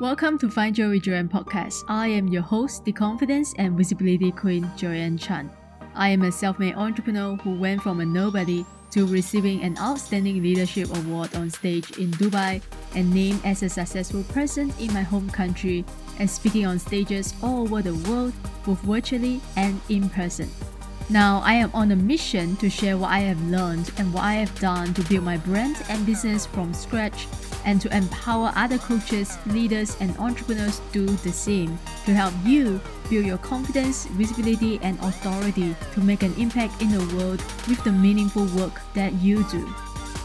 Welcome to Find Joy with Joyan podcast. I am your host, the confidence and visibility queen, Joyan Chan. I am a self made entrepreneur who went from a nobody to receiving an outstanding leadership award on stage in Dubai and named as a successful person in my home country and speaking on stages all over the world, both virtually and in person. Now, I am on a mission to share what I have learned and what I have done to build my brand and business from scratch and to empower other coaches, leaders, and entrepreneurs to do the same to help you build your confidence, visibility, and authority to make an impact in the world with the meaningful work that you do.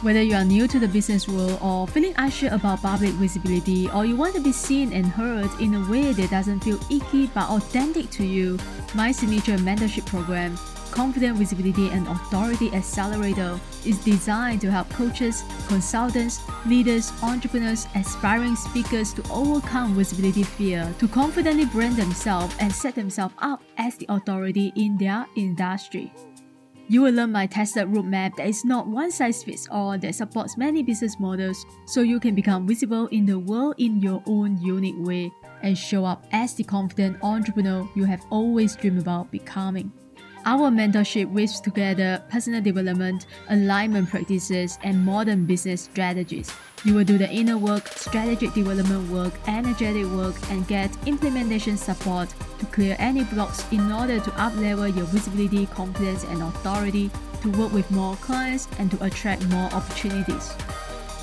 Whether you are new to the business world or feeling unsure about public visibility, or you want to be seen and heard in a way that doesn't feel icky but authentic to you, my signature mentorship program Confident Visibility and Authority Accelerator is designed to help coaches, consultants, leaders, entrepreneurs, aspiring speakers to overcome visibility fear, to confidently brand themselves and set themselves up as the authority in their industry. You will learn my tested roadmap that is not one size fits all that supports many business models so you can become visible in the world in your own unique way and show up as the confident entrepreneur you have always dreamed about becoming. Our mentorship weaves together personal development, alignment practices, and modern business strategies. You will do the inner work, strategic development work, energetic work, and get implementation support to clear any blocks in order to uplevel your visibility, confidence, and authority to work with more clients and to attract more opportunities.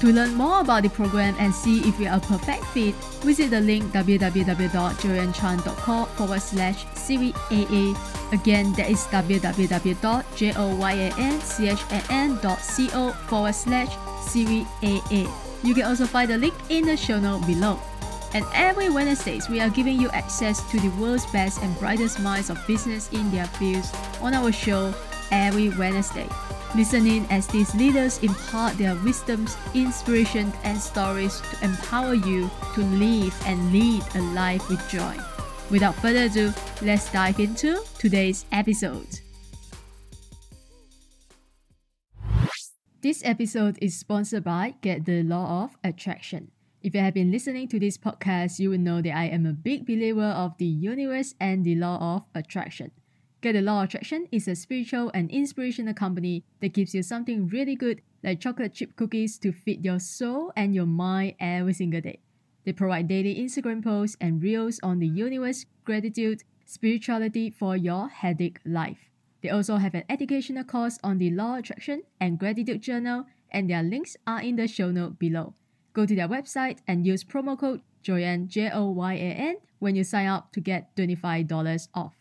To learn more about the program and see if you are a perfect fit, visit the link www.joyanchan.com forward slash CVAA. Again, that is www.joyanchan.co forward slash CVAA. You can also find the link in the show note below. And every Wednesdays, we are giving you access to the world's best and brightest minds of business in their fields on our show every Wednesday. Listen in as these leaders impart their wisdoms, inspiration, and stories to empower you to live and lead a life with joy. Without further ado, let's dive into today's episode. This episode is sponsored by Get the Law of Attraction. If you have been listening to this podcast, you will know that I am a big believer of the universe and the law of attraction. Get the Law of Attraction is a spiritual and inspirational company that gives you something really good like chocolate chip cookies to feed your soul and your mind every single day. They provide daily Instagram posts and reels on the universe, gratitude, spirituality for your headache life. They also have an educational course on the Law Attraction and Gratitude Journal, and their links are in the show note below. Go to their website and use promo code Joyan J O Y A N when you sign up to get $25 off.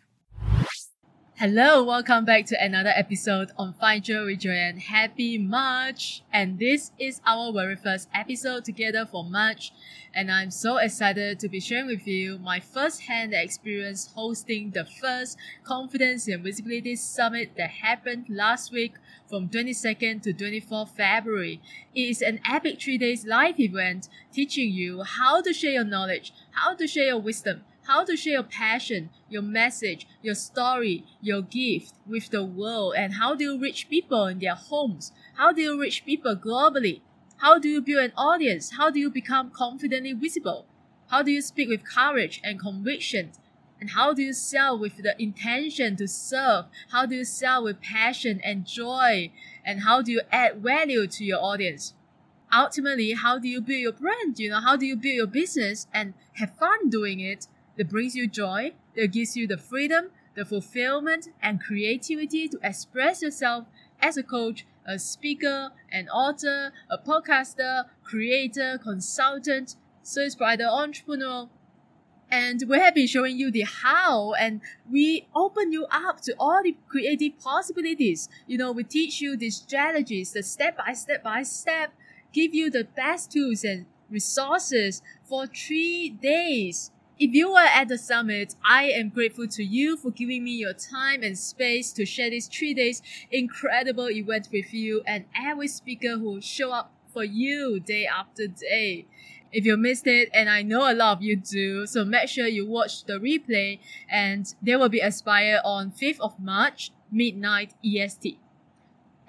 Hello, welcome back to another episode on Find Joy with Joyan. Happy March! And this is our very first episode together for March. And I'm so excited to be sharing with you my first hand experience hosting the first Confidence and Visibility Summit that happened last week from 22nd to 24th February. It is an epic three days live event teaching you how to share your knowledge, how to share your wisdom, how to share your passion, your message, your story, your gift with the world, and how do you reach people in their homes? How do you reach people globally? How do you build an audience? How do you become confidently visible? How do you speak with courage and conviction? And how do you sell with the intention to serve? How do you sell with passion and joy? And how do you add value to your audience? Ultimately, how do you build your brand? You know, how do you build your business and have fun doing it that brings you joy, that gives you the freedom, the fulfillment, and creativity to express yourself as a coach, a speaker, an author, a podcaster, creator, consultant, service provider, entrepreneur. And we have been showing you the how, and we open you up to all the creative possibilities. You know, we teach you the strategies, the step by step by step, give you the best tools and resources for three days if you were at the summit, I am grateful to you for giving me your time and space to share this three days incredible event with you and every speaker who show up for you day after day. If you missed it, and I know a lot of you do, so make sure you watch the replay and they will be expire on 5th of March, midnight EST.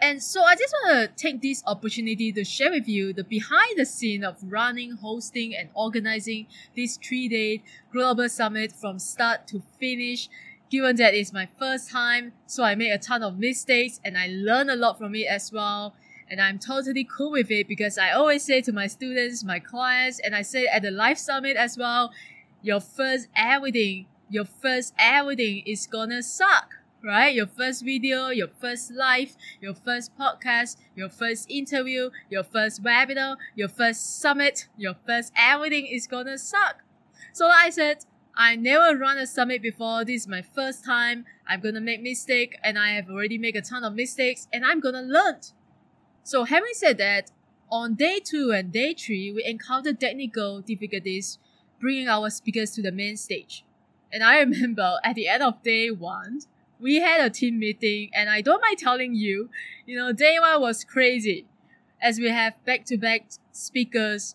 And so I just want to take this opportunity to share with you the behind the scene of running, hosting, and organizing this three day global summit from start to finish. Given that it's my first time, so I made a ton of mistakes and I learned a lot from it as well. And I'm totally cool with it because I always say to my students, my clients, and I say at the live summit as well, your first everything, your first everything is gonna suck right? Your first video, your first live, your first podcast, your first interview, your first webinar, your first summit, your first everything is gonna suck. So like I said, I never run a summit before. This is my first time. I'm gonna make mistake and I have already made a ton of mistakes and I'm gonna learn. So having said that, on day two and day three, we encountered technical difficulties bringing our speakers to the main stage. And I remember at the end of day one, we had a team meeting, and I don't mind telling you, you know, day one was crazy, as we have back to back speakers.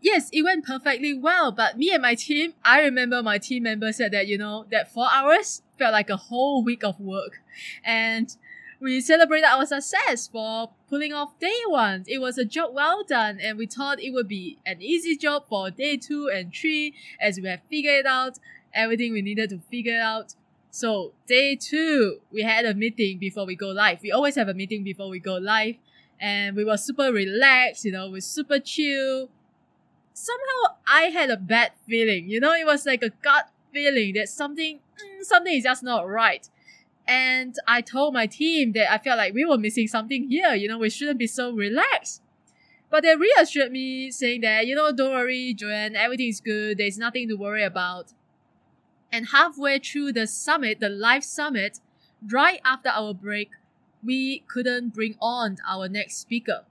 Yes, it went perfectly well, but me and my team, I remember my team member said that, you know, that four hours felt like a whole week of work. And we celebrated our success for pulling off day one. It was a job well done, and we thought it would be an easy job for day two and three as we have figured out everything we needed to figure out. So day two, we had a meeting before we go live. We always have a meeting before we go live, and we were super relaxed. You know, we're super chill. Somehow, I had a bad feeling. You know, it was like a gut feeling that something, mm, something is just not right. And I told my team that I felt like we were missing something here. You know, we shouldn't be so relaxed. But they reassured me, saying that, you know, don't worry, Joyan, everything is good. There's nothing to worry about. And halfway through the summit, the live summit, right after our break, we couldn't bring on our next speaker.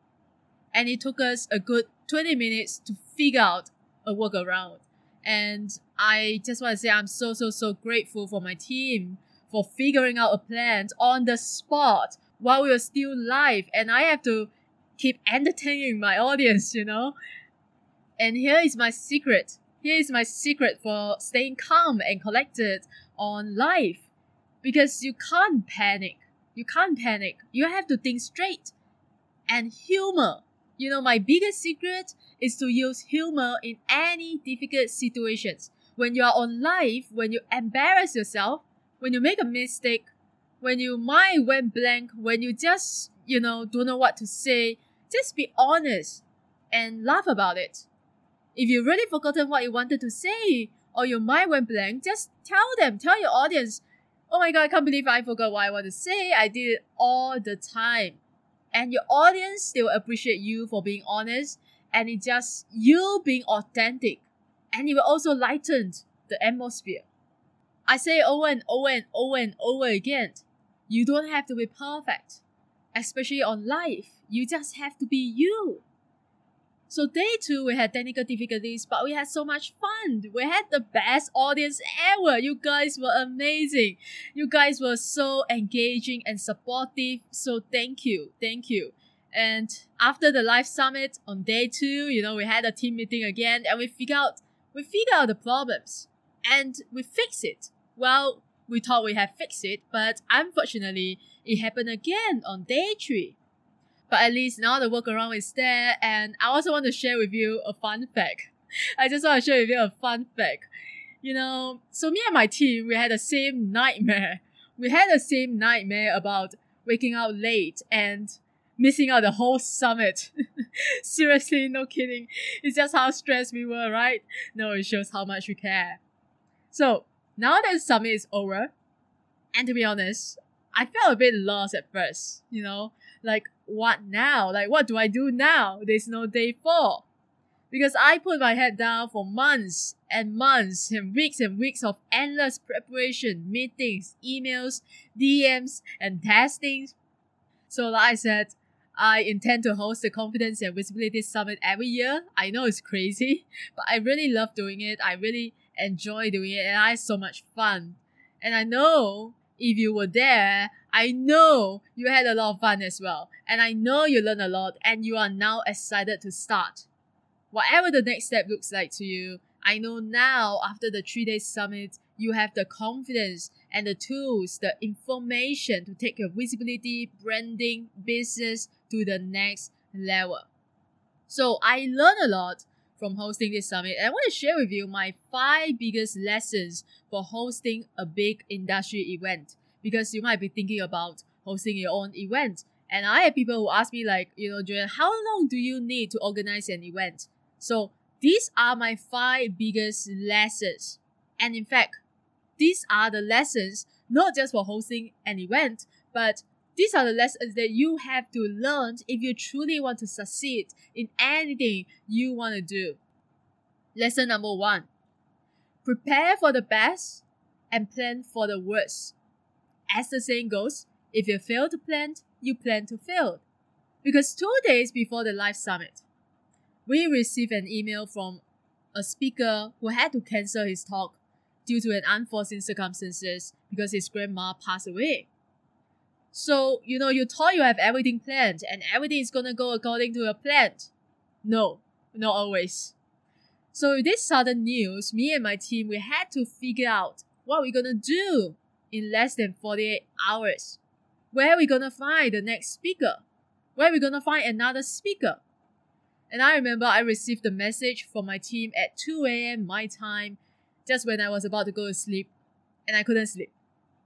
And it took us a good 20 minutes to figure out a workaround. And I just want to say I'm so, so, so grateful for my team for figuring out a plan on the spot while we were still live. And I have to keep entertaining my audience, you know? And here is my secret here is my secret for staying calm and collected on life. Because you can't panic. You can't panic. You have to think straight. And humor. You know, my biggest secret is to use humor in any difficult situations. When you are on live, when you embarrass yourself, when you make a mistake, when your mind went blank, when you just, you know, don't know what to say, just be honest and laugh about it. If you really forgotten what you wanted to say or your mind went blank, just tell them, tell your audience, oh my god, I can't believe I forgot what I want to say. I did it all the time. And your audience, they will appreciate you for being honest and it's just you being authentic. And it will also lighten the atmosphere. I say over and over and over and over again, you don't have to be perfect. Especially on life, you just have to be you. So day two, we had technical difficulties, but we had so much fun. We had the best audience ever. You guys were amazing. You guys were so engaging and supportive. So thank you. Thank you. And after the live summit on day two, you know, we had a team meeting again and we figured out we figured out the problems and we fixed it. Well, we thought we had fixed it, but unfortunately, it happened again on day three. But at least now the workaround is there. And I also want to share with you a fun fact. I just want to share with you a fun fact. You know, so me and my team, we had the same nightmare. We had the same nightmare about waking up late and missing out the whole summit. Seriously, no kidding. It's just how stressed we were, right? No, it shows how much we care. So now that the summit is over, and to be honest, I felt a bit lost at first, you know, like what now? Like what do I do now? There's no day four. Because I put my head down for months and months and weeks and weeks of endless preparation, meetings, emails, DMs, and testings. So like I said, I intend to host the Confidence and Visibility Summit every year. I know it's crazy, but I really love doing it. I really enjoy doing it and I had so much fun. And I know if you were there, I know you had a lot of fun as well. And I know you learned a lot and you are now excited to start. Whatever the next step looks like to you, I know now after the three day summit, you have the confidence and the tools, the information to take your visibility, branding, business to the next level. So I learned a lot from hosting this summit and I want to share with you my five biggest lessons for hosting a big industry event because you might be thinking about hosting your own event. And I have people who ask me like, you know, Joyan, how long do you need to organize an event? So these are my five biggest lessons. And in fact, these are the lessons not just for hosting an event, but these are the lessons that you have to learn if you truly want to succeed in anything you want to do. Lesson number one prepare for the best and plan for the worst. As the saying goes, if you fail to plan, you plan to fail. Because two days before the Live Summit, we received an email from a speaker who had to cancel his talk due to an unforeseen circumstances because his grandma passed away. So, you know, you thought you have everything planned and everything is gonna go according to your plan. No, not always. So with this sudden news, me and my team we had to figure out what we're gonna do in less than 48 hours. Where are we gonna find the next speaker? Where are we gonna find another speaker? And I remember I received a message from my team at 2 a.m. my time, just when I was about to go to sleep, and I couldn't sleep.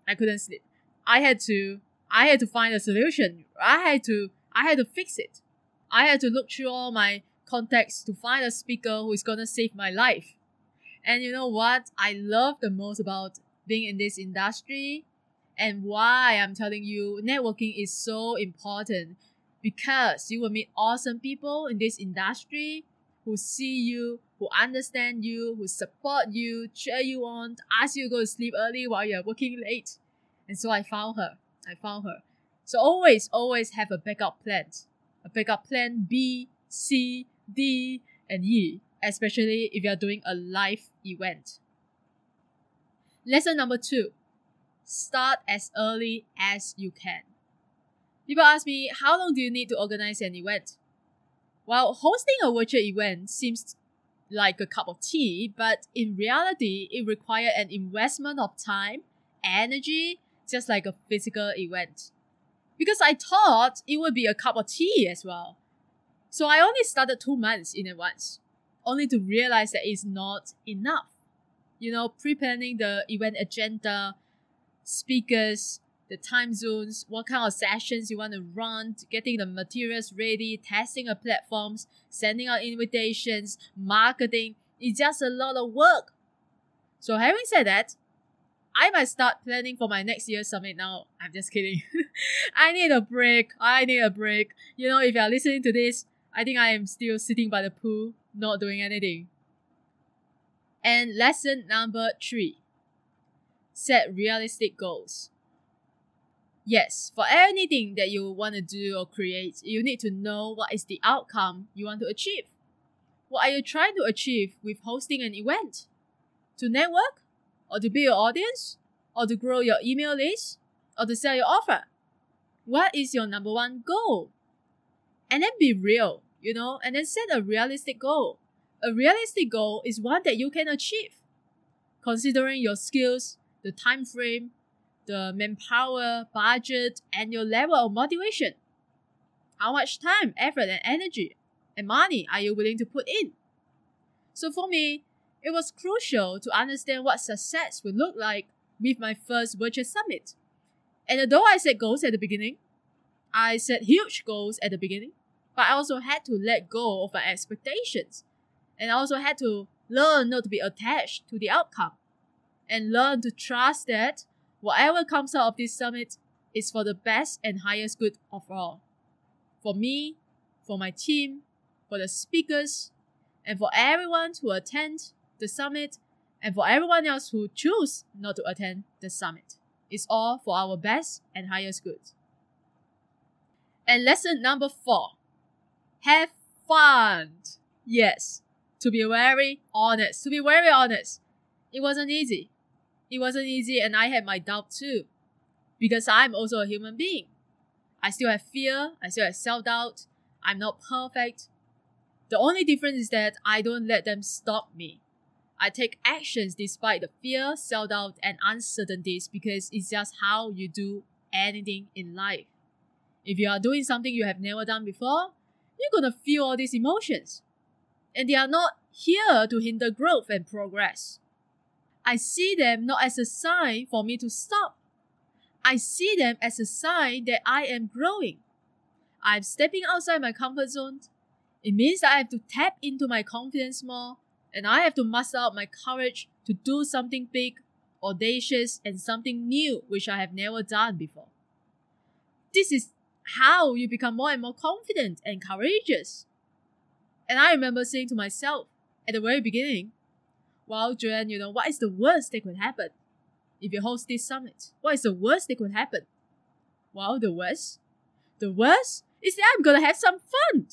I couldn't sleep. I had to I had to find a solution. I had to I had to fix it. I had to look through all my contacts to find a speaker who is gonna save my life. And you know what I love the most about being in this industry and why I'm telling you networking is so important because you will meet awesome people in this industry who see you, who understand you, who support you, cheer you on, ask you to go to sleep early while you're working late. And so I found her. I found her. So always, always have a backup plan. A backup plan B, C, D, and E, especially if you're doing a live event. Lesson number two start as early as you can. People ask me, how long do you need to organize an event? Well, hosting a virtual event seems like a cup of tea, but in reality, it requires an investment of time, energy, just like a physical event. Because I thought it would be a cup of tea as well. So I only started two months in advance, only to realize that it's not enough. You know, pre planning the event agenda, speakers, the time zones, what kind of sessions you want to run, getting the materials ready, testing the platforms, sending out invitations, marketing. It's just a lot of work. So having said that, I might start planning for my next year's summit now. I'm just kidding. I need a break. I need a break. You know, if you're listening to this, I think I am still sitting by the pool, not doing anything. And lesson number three set realistic goals. Yes, for anything that you want to do or create, you need to know what is the outcome you want to achieve. What are you trying to achieve with hosting an event? To network? Or to build your audience? Or to grow your email list? Or to sell your offer? What is your number one goal? And then be real, you know, and then set a realistic goal. A realistic goal is one that you can achieve, considering your skills, the time frame, the manpower, budget, and your level of motivation. How much time, effort, and energy and money are you willing to put in? So for me, it was crucial to understand what success would look like with my first virtual summit. And although I set goals at the beginning, I set huge goals at the beginning, but I also had to let go of my expectations. And I also had to learn not to be attached to the outcome and learn to trust that whatever comes out of this summit is for the best and highest good of all. For me, for my team, for the speakers, and for everyone who attend the summit, and for everyone else who choose not to attend the summit. It's all for our best and highest good. And lesson number four have fun. Yes, to be very honest, to be very honest, it wasn't easy. It wasn't easy, and I had my doubt too, because I'm also a human being. I still have fear, I still have self doubt, I'm not perfect. The only difference is that I don't let them stop me. I take actions despite the fear, self doubt, and uncertainties because it's just how you do anything in life. If you are doing something you have never done before, you're gonna feel all these emotions. And they are not here to hinder growth and progress. I see them not as a sign for me to stop. I see them as a sign that I am growing. I'm stepping outside my comfort zone. It means that I have to tap into my confidence more and I have to muster out my courage to do something big, audacious, and something new which I have never done before. This is how you become more and more confident and courageous. And I remember saying to myself at the very beginning, well, Joyan, you know, what is the worst that could happen if you host this summit? What is the worst that could happen? Well, the worst? The worst is that I'm gonna have some fun.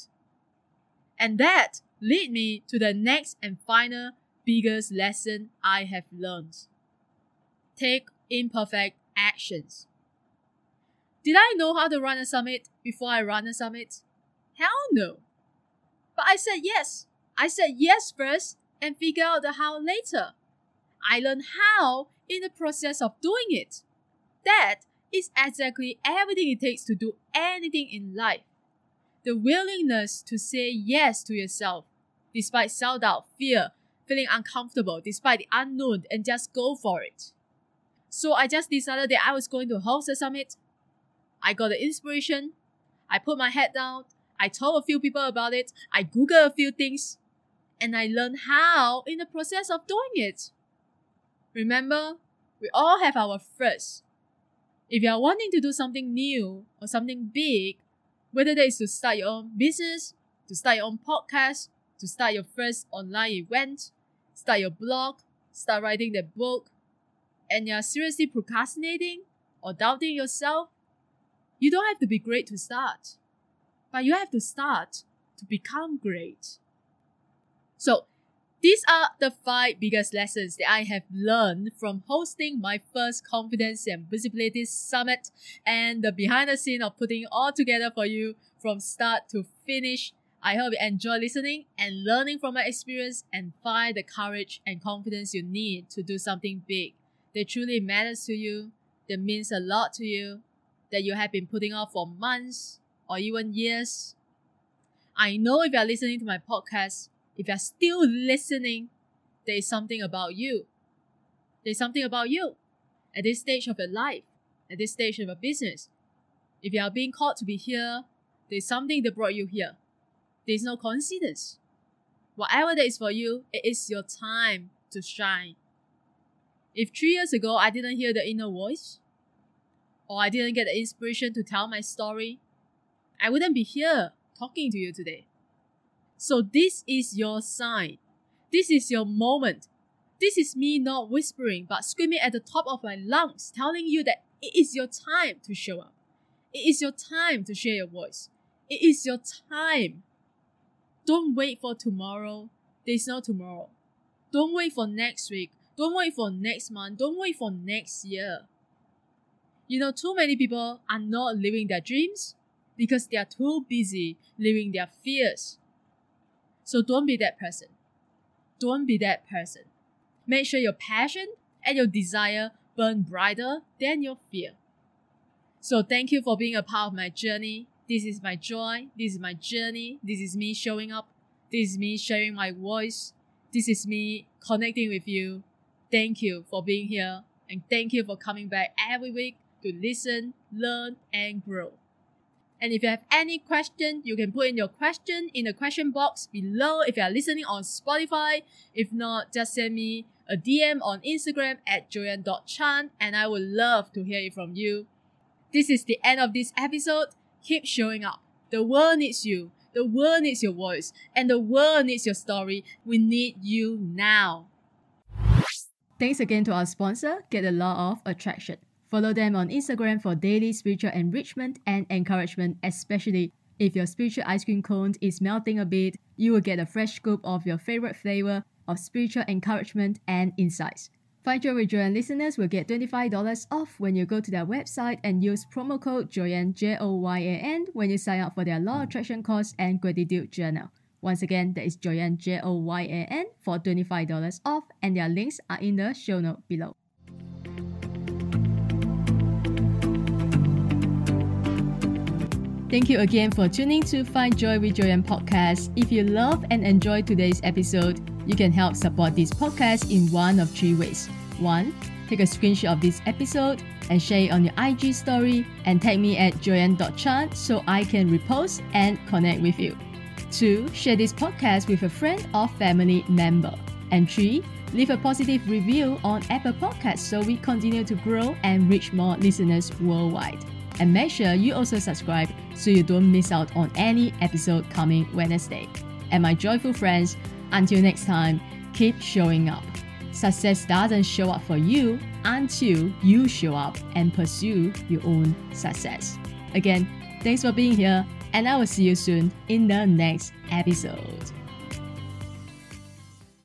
And that lead me to the next and final biggest lesson I have learned. Take imperfect actions. Did I know how to run a summit before I run a summit? Hell no. But I said yes. I said yes first and figure out the how later. I learned how in the process of doing it. That is exactly everything it takes to do anything in life. The willingness to say yes to yourself, despite self doubt, fear, feeling uncomfortable, despite the unknown, and just go for it. So I just decided that I was going to host a summit I got the inspiration. I put my head down. I told a few people about it. I Googled a few things. And I learned how in the process of doing it. Remember, we all have our first. If you are wanting to do something new or something big, whether that is to start your own business, to start your own podcast, to start your first online event, start your blog, start writing the book, and you're seriously procrastinating or doubting yourself, you don't have to be great to start, but you have to start to become great. So, these are the five biggest lessons that I have learned from hosting my first Confidence and Visibility Summit and the behind the scene of putting all together for you from start to finish. I hope you enjoy listening and learning from my experience and find the courage and confidence you need to do something big that truly matters to you, that means a lot to you, that you have been putting off for months or even years. I know if you're listening to my podcast, if you're still listening, there is something about you. There's something about you at this stage of your life, at this stage of your business. If you are being called to be here, there's something that brought you here. There's no coincidence. Whatever that is for you, it is your time to shine. If three years ago I didn't hear the inner voice, or I didn't get the inspiration to tell my story, I wouldn't be here talking to you today. So, this is your sign. This is your moment. This is me not whispering but screaming at the top of my lungs, telling you that it is your time to show up. It is your time to share your voice. It is your time. Don't wait for tomorrow. There's no tomorrow. Don't wait for next week. Don't wait for next month. Don't wait for next year. You know, too many people are not living their dreams because they are too busy living their fears. So don't be that person. Don't be that person. Make sure your passion and your desire burn brighter than your fear. So thank you for being a part of my journey. This is my joy. This is my journey. This is me showing up. This is me sharing my voice. This is me connecting with you. Thank you for being here and thank you for coming back every week to listen, learn, and grow. And if you have any question, you can put in your question in the question box below if you are listening on Spotify. If not, just send me a DM on Instagram at joyan.chan and I would love to hear it from you. This is the end of this episode. Keep showing up. The world needs you. The world needs your voice. And the world needs your story. We need you now. Thanks again to our sponsor, Get the Law of Attraction. Follow them on Instagram for daily spiritual enrichment and encouragement, especially if your spiritual ice cream cone is melting a bit, you will get a fresh scoop of your favorite flavor of spiritual encouragement and insights. Find Joy with Joyan listeners will get $25 off when you go to their website and use promo code Joyan J O Y A N when you sign up for their Law Attraction course and gratitude journal. Once again, that is Joyan, J O Y A N, for $25 off, and their links are in the show note below. Thank you again for tuning to Find Joy with Joyan podcast. If you love and enjoy today's episode, you can help support this podcast in one of three ways. One, take a screenshot of this episode and share it on your IG story and tag me at joyan.chan so I can repost and connect with you. Two, share this podcast with a friend or family member. And three, leave a positive review on Apple Podcasts so we continue to grow and reach more listeners worldwide. And make sure you also subscribe so you don't miss out on any episode coming Wednesday. And my joyful friends, until next time, keep showing up. Success doesn't show up for you until you show up and pursue your own success. Again, thanks for being here, and I will see you soon in the next episode.